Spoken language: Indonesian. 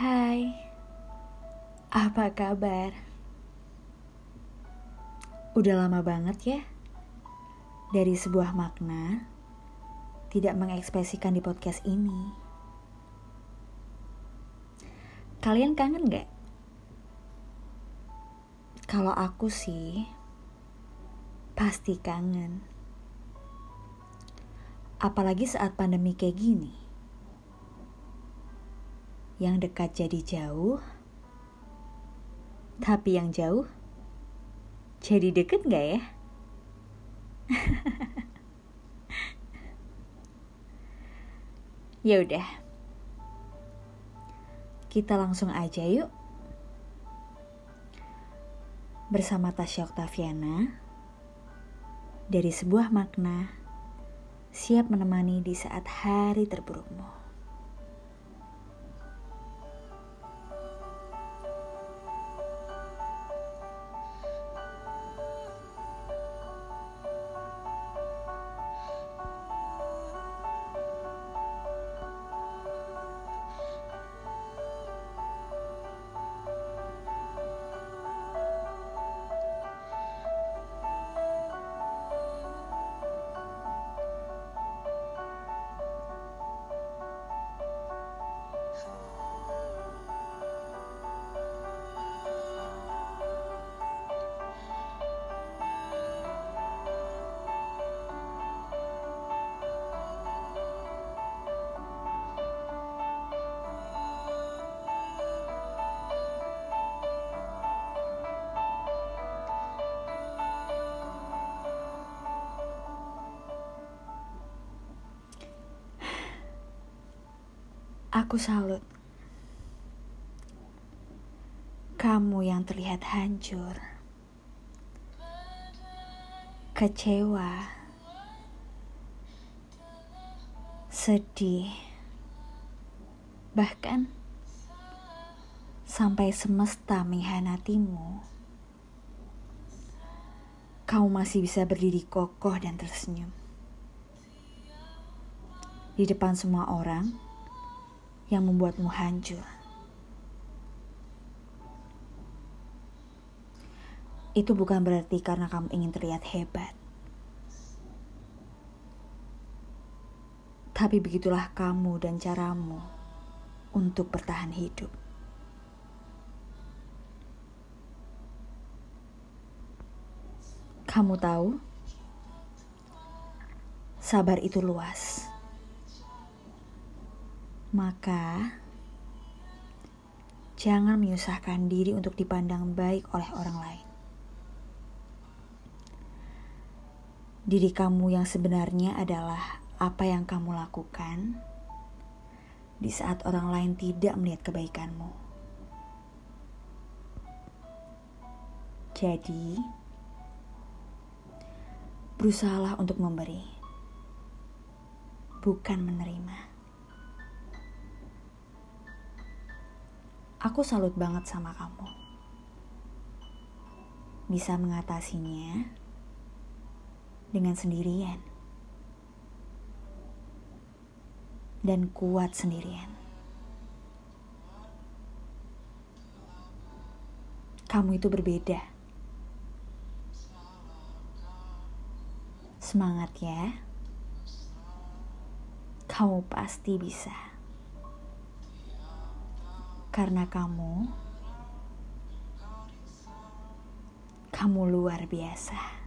Hai, apa kabar? Udah lama banget ya dari sebuah makna tidak mengekspresikan di podcast ini. Kalian kangen gak? Kalau aku sih, pasti kangen. Apalagi saat pandemi kayak gini yang dekat jadi jauh, tapi yang jauh jadi deket gak ya? ya udah, kita langsung aja yuk. Bersama Tasya Oktaviana, dari sebuah makna, siap menemani di saat hari terburukmu. Aku salut. Kamu yang terlihat hancur, kecewa, sedih, bahkan sampai semesta mengkhianatimu. Kau masih bisa berdiri kokoh dan tersenyum di depan semua orang yang membuatmu hancur. Itu bukan berarti karena kamu ingin terlihat hebat. Tapi begitulah kamu dan caramu untuk bertahan hidup. Kamu tahu, sabar itu luas maka jangan menyusahkan diri untuk dipandang baik oleh orang lain. Diri kamu yang sebenarnya adalah apa yang kamu lakukan di saat orang lain tidak melihat kebaikanmu. Jadi, berusahalah untuk memberi, bukan menerima. Aku salut banget sama kamu. Bisa mengatasinya dengan sendirian. Dan kuat sendirian. Kamu itu berbeda. Semangat ya. Kamu pasti bisa karena kamu, kamu luar biasa.